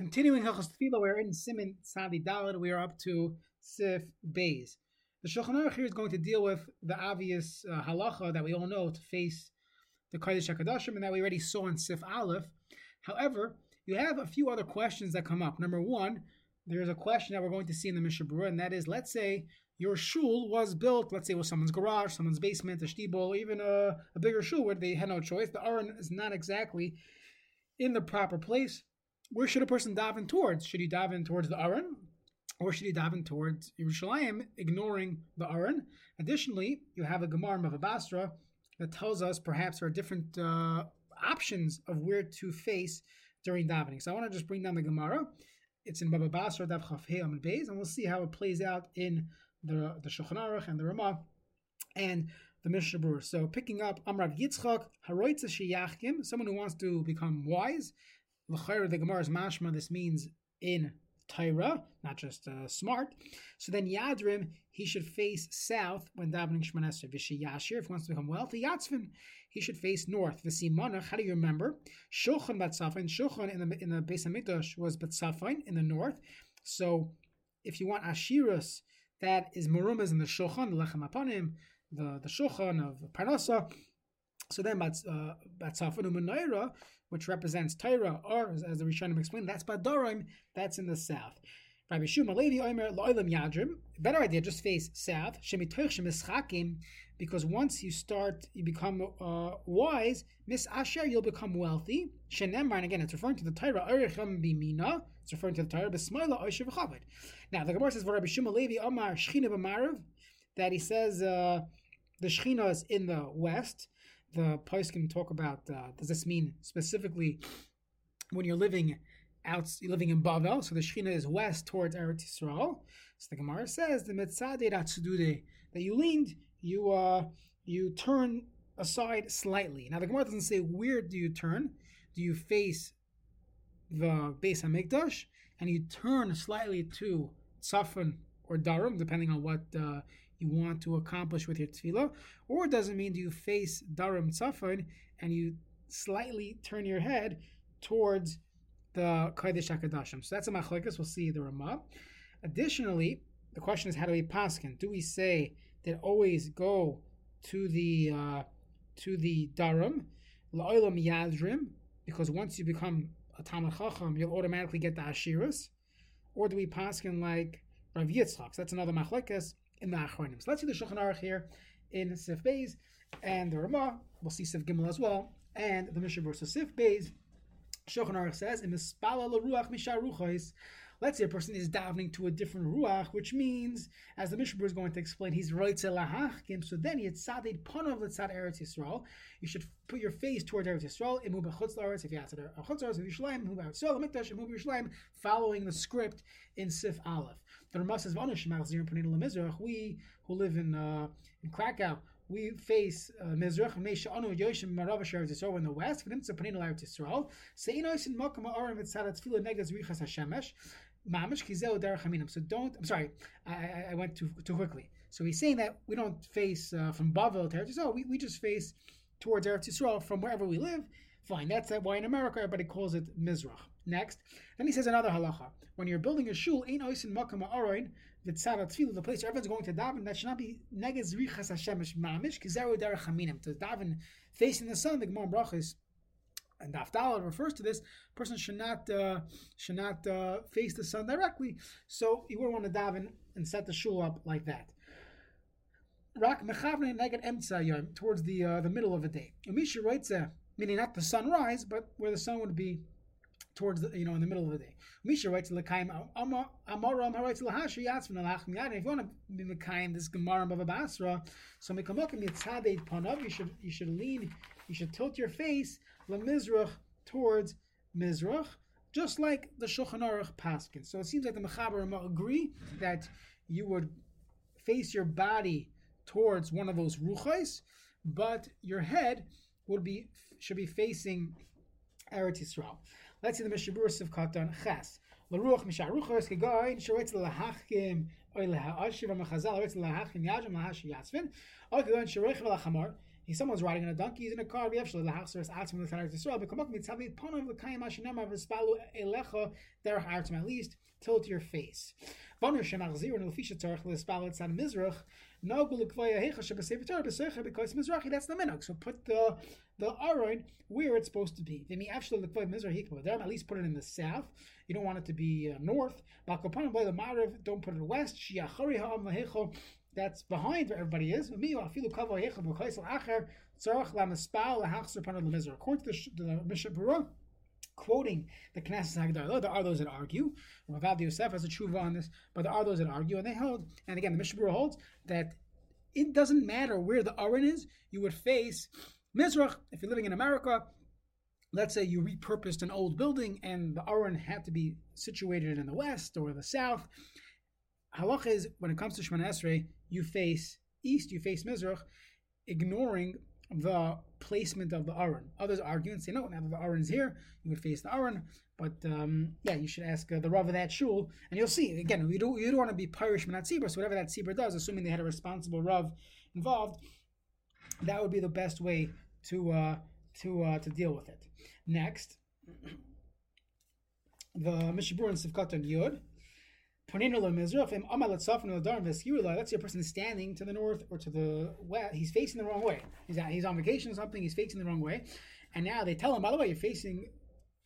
Continuing Hilchos Tefillah, we're in Siman Tzadi Dalad. We are up to Sif Beis. The Shulchan Aruch here is going to deal with the obvious uh, halacha that we all know to face the Kodesh Hakadoshim, and that we already saw in Sif Aleph. However, you have a few other questions that come up. Number one, there's a question that we're going to see in the Mishnah and that is, let's say your shul was built, let's say it was someone's garage, someone's basement, a shtibol, even a, a bigger shul where they had no choice. The aron is not exactly in the proper place. Where should a person daven towards? Should he daven towards the aron, or should he daven towards Yerushalayim, ignoring the aron? Additionally, you have a Gemara of Basra that tells us perhaps there are different uh, options of where to face during davening. So I want to just bring down the Gemara. It's in Baba Basra, Dav Chaf and Beis, and we'll see how it plays out in the the Shulchan Aruch and the Ramah and the Mishnah Berurah. So picking up Amrav Yitzchak, Haroitza Sheyachkim, someone who wants to become wise. L'chayr the Gemara's mashma. This means in Tyra, not just uh, smart. So then Yadrim, he should face south when davening Shemana Esrei. V'sheyashir, if he wants to become wealthy, Yatzvin, he should face north. V'simanach, how do you remember? Shulchan Batzafain, Shulchan in the in the Beis Hamikdash was Batzafain in the north. So if you want Ashiras, that is Marumas in the Shulchan, the Lechem Apanim, the, the Shulchan of Parnasa. So then Batzafan uh, which represents Tyra, or as, the Rishonim explained, that's Badarim, that's in the south. Rabbi Shuma Levi Omer Lo'ilam Yadrim. Better idea, just face south. Shemitoich Shemischakim, because once you start, you become uh, wise. Miss Asher, you'll become wealthy. Shenemar, and again, it's referring to the Torah. Erichem Bimina. It's referring to the Torah. Besmaila Oishav Chavod. Now the Gemara says for Rabbi Shuma Levi Omar Shechina that he says uh, the Shechina is in the west. The can talk about uh, does this mean specifically when you're living out, you're living in Bavel, so the Shechina is west towards Eretz Yisrael. So the Gemara says the Mitzadeh that you leaned, you uh, you turn aside slightly. Now the Gemara doesn't say where do you turn. Do you face the Beis Hamikdash and you turn slightly to Tzafon or Darum, depending on what uh, you want to accomplish with your tefillah, or it mean do you face Darum Tzafon and you slightly turn your head towards the Kodesh HaKadoshim? So that's a machlekes. We'll see the Ramah. Additionally, the question is how do we paskin? Do we say that always go to the uh, to the Darum, La'olam Yadrim, because once you become a Talmud Chacham, you'll automatically get the Ashiras, or do we paskin like Rav Yitzchak? So that's another machlekes in the Achronim. So let's see the Shulchan Aruch here in Sif Beis and the Ramah. We'll see Sif Gimel as well, and the Mishnah. So Sif Beis, Shulchan Aruch says, "In Mispala LaRuach Mishar Ruchais." Let's say a person is davening to a different ruach, which means, as the Mishnah is going to explain, he's roitze lahachkim. So then it's tzadid panov letzad Eretz Yisrael. You should put your face toward Eretz Yisrael. Imu bechutz laaretz if you have to chutz laaretz Yerushalayim. Imu b'Yisrael mikdash. Imu b'Yerushalayim. Following the script in Sif Aleph. The Ramah says, "V'anish shemal zirin panina lemizrach." We who live in uh, in Krakow we face uh, Mizrach Meisha Anu Yoshim Marava Sheretz Yisrael in the west. A Panina Eretz Yisrael. Seinois in Makam Aram Etzalat Tefillah Negas Richas Hashemesh. Mamish kizeu derech So don't. I'm sorry, I, I, went too too quickly. So he's saying that we don't face uh, from Bavel to Eretz Yisrael. We, we just face towards Eretz Yisrael from wherever we live. Fine, that's why in America everybody calls it Mizrach. Next, then he says another halacha. When you're building a shul, ain't oisin makam aroin v'tzara tefillah, the place where everyone's going to daven, that should not be negez richas hashemesh mamish kizeru derech haminim. To daven facing the sun, the Gemara brachas and Dafdala refers to this, person should not uh, should not uh, face the sun directly. So you wouldn't want to daven and set the shul up like that. Rak mechavne neged emtza towards the uh, the middle of the day. Umisha writes, meaning not the sunrise, but where the sun would be towards the, you know in the middle of the day. Misha writes lekaim amaram writes lahashi yatzvin alachim yadin. If you want to be mekayim this gemara of Basra, so mekamokim yitzadei panav. You should you should lean. You should tilt your face Mizrach towards Mizrach, just like the Shulchan Aruch Paskin. So it seems like the Mechaber agree that you would face your body towards one of those ruchais, but your head would be should be facing Eretz Yisrael. Let's see the Mishabur of Katan Ches. Laruach misharuchos kegoin shoretz lahachkim oy lahashiv amachazal oretz lahachkim yajim lahashi yatzvin. Oy kegoin shoreich v'lachamor If someone's riding on a donkey, he's in a car. We have the house asked him the Tarak Israel. But come up with Tzavi Ponav L'Kayim Hashanema V'Spalu Elecha Derech Artem at least tilt your face. Vonner Shemach Zir and Lefisha Tzarech L'Spalu Tzad Mizrach No Gulukvaya Hecha Shebesefer Torah B'Secha because Mizrachi that's the minhag. So put the the aron where it's supposed to be. V'mi Afshel L'Kvaya Mizrach Hikma At least put it in the south. You don't want it to be uh, north. Bakapanim by the Marav. Don't put it west. Shiachari Ha'am Lahechol that's behind where everybody is. According to the, the Mishnah Berurah, quoting the Knesset HaGedolah. There are those that argue. Rav Yosef has a tshuva on this, but there are those that argue, and they hold. And again, the Mishnah Berurah holds that it doesn't matter where the Aron is. You would face Mizrach if you're living in America. Let's say you repurposed an old building and the Aron had to be situated in the west or the south. Halach is when it comes to Shemana Esrei, you face east, you face Mizrach, ignoring the placement of the Aron. Others argue and say, no, now that the Aron is here, you would face the Aron. But um, yeah, you should ask uh, the Rav of that shul, and you'll see. Again, you don't, you don't want to be Pirish Manat Tzibur, so whatever that Tzibur does, assuming they had a responsible Rav involved, that would be the best way to uh, to uh, to deal with it. Next, the Mishabur and Sivkot Yud. Let's say a person standing to the north or to the west. He's facing the wrong way. He's, at, he's on vacation or something. He's facing the wrong way. And now they tell him, by the way, you're facing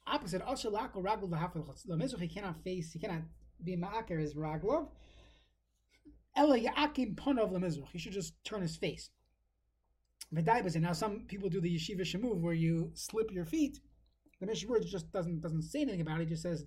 opposite. He cannot face, he cannot be ma'aker as raglov. He should just turn his face. Now some people do the yeshiva shemove where you slip your feet. The Mishnah just doesn't doesn't say anything about it. It just says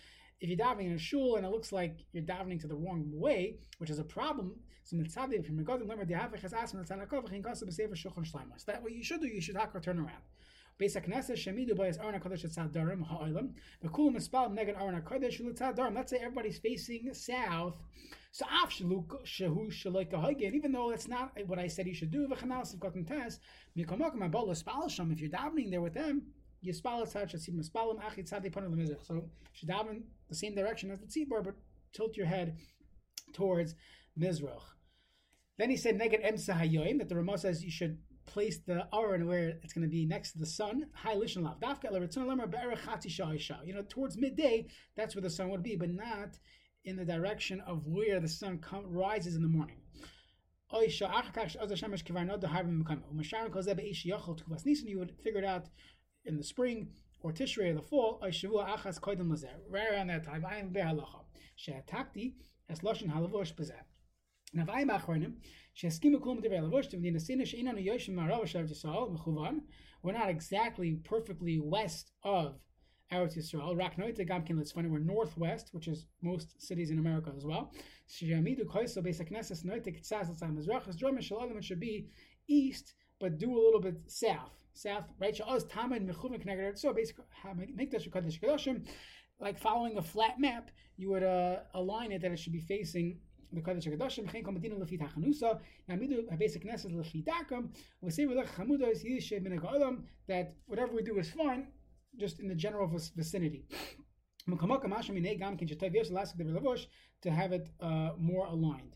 if you're davening in a shul and it looks like you're davening to the wrong way, which is a problem, so. That what you should do, you should hakra turn around. Basic Knesset Shemidu Bayis Aron Hakadosh Tzad Darim Ha'olam. The Kulam Mispal Neged Aron Hakadosh Tzad Darim. Let's say everybody's facing south. So. Even though that's not what I said you should do. If you're davening there with them, Yispal Tzad Shatzib Mispalim Achi Tzad Panel Mizrach. So should daven the same direction as the tzibur, but tilt your head towards Mizrach. Then he said Neged Emsa Hayoim that the Ramah says you should place the aron where it's going to be next to the sun. High lishan lav. Dafka leretzon lemer be'erech chati You know, towards midday, that's where the sun would be, but not in the direction of where the sun com- rises in the morning. You would figure it out in the spring or Tishrei the fall, I shavua achas lazer. Right around that time, I am behalacha. She'atakti es loshen halavosh bezeh. Now, v'ayim achronim, she'eskimu kulum divrei halavosh, t'v'din asina she'inan yoshim marav shav Yisrael, mechuvan. We're not exactly perfectly west of Eretz Yisrael. Raknoite gamkin, it's funny, we're northwest, which is most cities in America as well. She'amidu koiso beis ha-knesses noite kitzaz l'tzam mizrach, as dromim shalom, it should be east, but do a little bit south south, right? Sha'oz Tamid Mechuvin Connected. So basically, Kedoshim, like following a flat map, you would uh, align it that it should be facing the Kodesh Kedoshim. Chen that whatever we do is fine, just in the general vicinity. To have it uh, more aligned.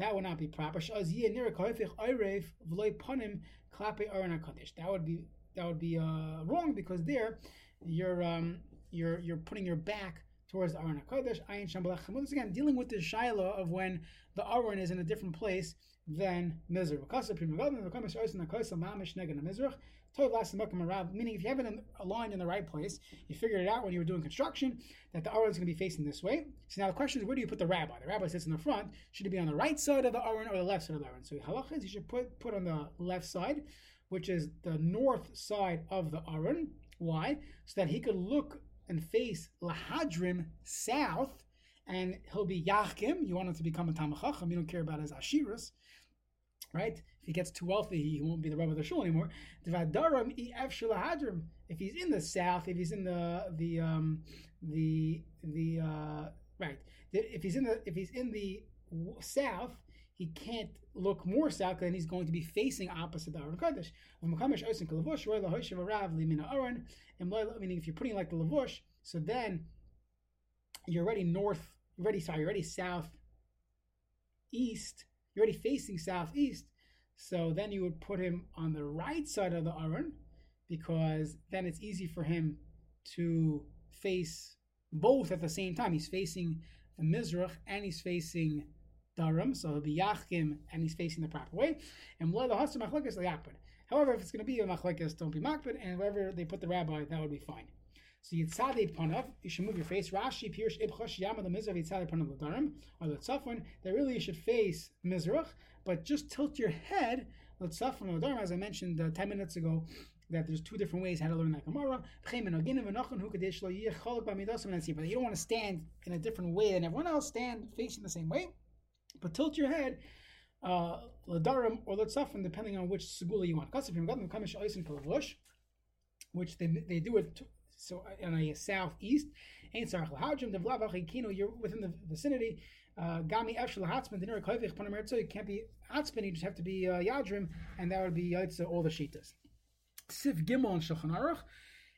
that would not be proper. That would be that would be uh, wrong because there you're um, you're you're putting your back towards the Aron HaKodesh. Ayin Shambalach Chamudis. Again, dealing with the Shaila of when the Aron is in a different place than Mizrach. Meaning, if you have it aligned in the right place, you figured it out when you were doing construction that the Aron is going to be facing this way. So now the question is, where do you put the rabbi? The rabbi sits in the front. Should it be on the right side of the Aron or the left side of the Aron? So halacha is you should put put on the left side, which is the north side of the Aron. Why? So that he could look and face Lahadrim south, and he'll be Yachkim. You want him to become a Tamachacham. You don't care about his Ashiras right? If he gets too wealthy, he won't be the rabbi of the shul anymore. If he's in the south, if he's in the the um, the the uh, right, if he's in the if he's in the south, he can't look more south, then he's going to be facing opposite the Aron Kodesh. Meaning, if you're putting like the lavush, so then you're already north, you're sorry, you're already south east you're already facing southeast. So then you would put him on the right side of the Aron because then it's easy for him to face both at the same time. He's facing the Mizrach and he's facing Daram, so he'll be Yachkim and he's facing the proper way. And Walahas Machlekis is the Akbud. However, if it's going to be a machlekes, don't be makbid, and wherever they put the rabbi, that would be fine. So Yitzadid Panav, you should move your face. Rashi, Pirush, Ibchosh, Yama, the Mizrach, Yitzadid Panav, Ladarim, or Litzafon. That really you should face Mizrach, but just tilt your head, Litzafon, Ladarim, as I mentioned uh, 10 minutes ago, that there's two different ways how to learn that Gemara. But you don't want to stand in a different way than everyone else, stand facing the same way, but tilt your head uh, Ladarim or Litzafon, depending on which Segula you want. Which they, they do it so on a southeast. You're within the vicinity. Uh, Gami efshel. You can't be hatzman. You just have to be uh, yadrim, and that would be all the shitas. Sif gimel and shulchan aruch.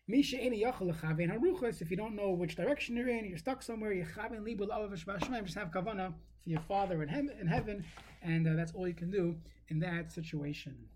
Misha eni yachal lechavein haruchas. If you don't know which direction you're in, you're stuck somewhere. You chavein libul alav Just have kavana for your father in, heaven, and uh, that's all you can do in that situation.